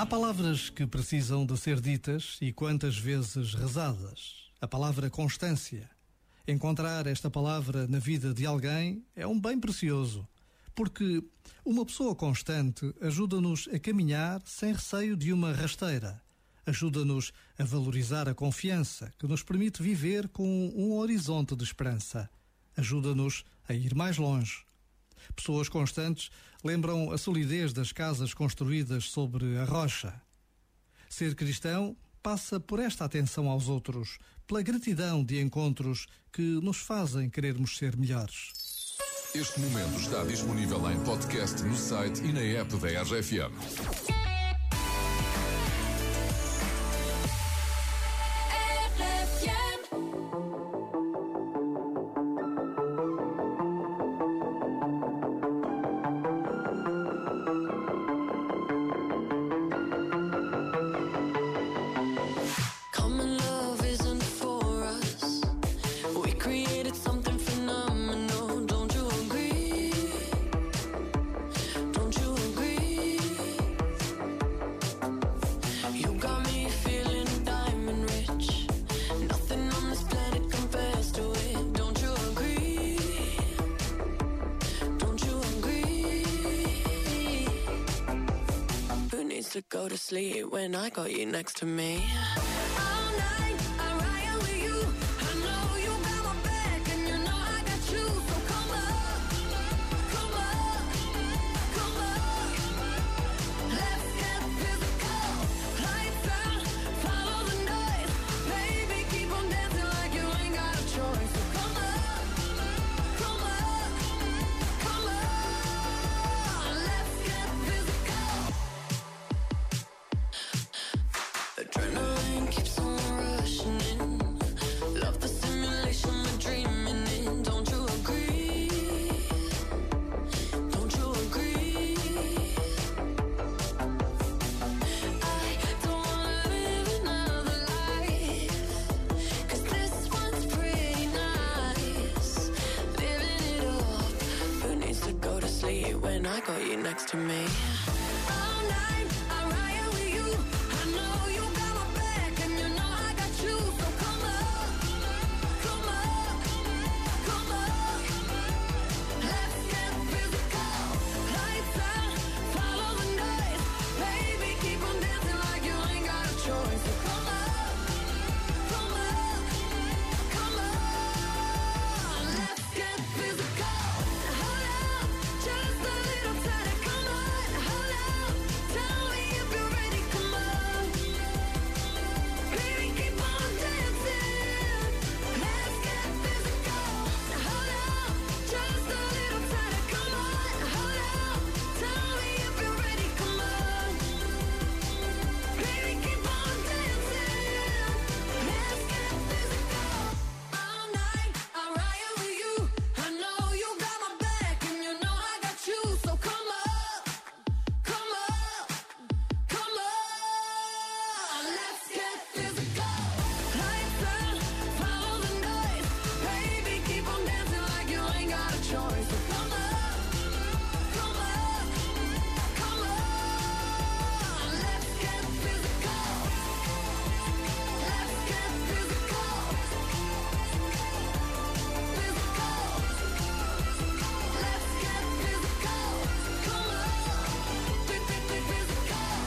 Há palavras que precisam de ser ditas e quantas vezes rezadas. A palavra constância. Encontrar esta palavra na vida de alguém é um bem precioso, porque uma pessoa constante ajuda-nos a caminhar sem receio de uma rasteira. Ajuda-nos a valorizar a confiança, que nos permite viver com um horizonte de esperança. Ajuda-nos a ir mais longe. Pessoas constantes lembram a solidez das casas construídas sobre a rocha. Ser cristão passa por esta atenção aos outros, pela gratidão de encontros que nos fazem querermos ser melhores. Este momento está disponível em podcast no site e na app da RFM. To go to sleep when I got you next to me. used to go to sleep when I got you next to me. All night.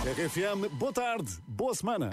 RFM, boa tarde, boa semana.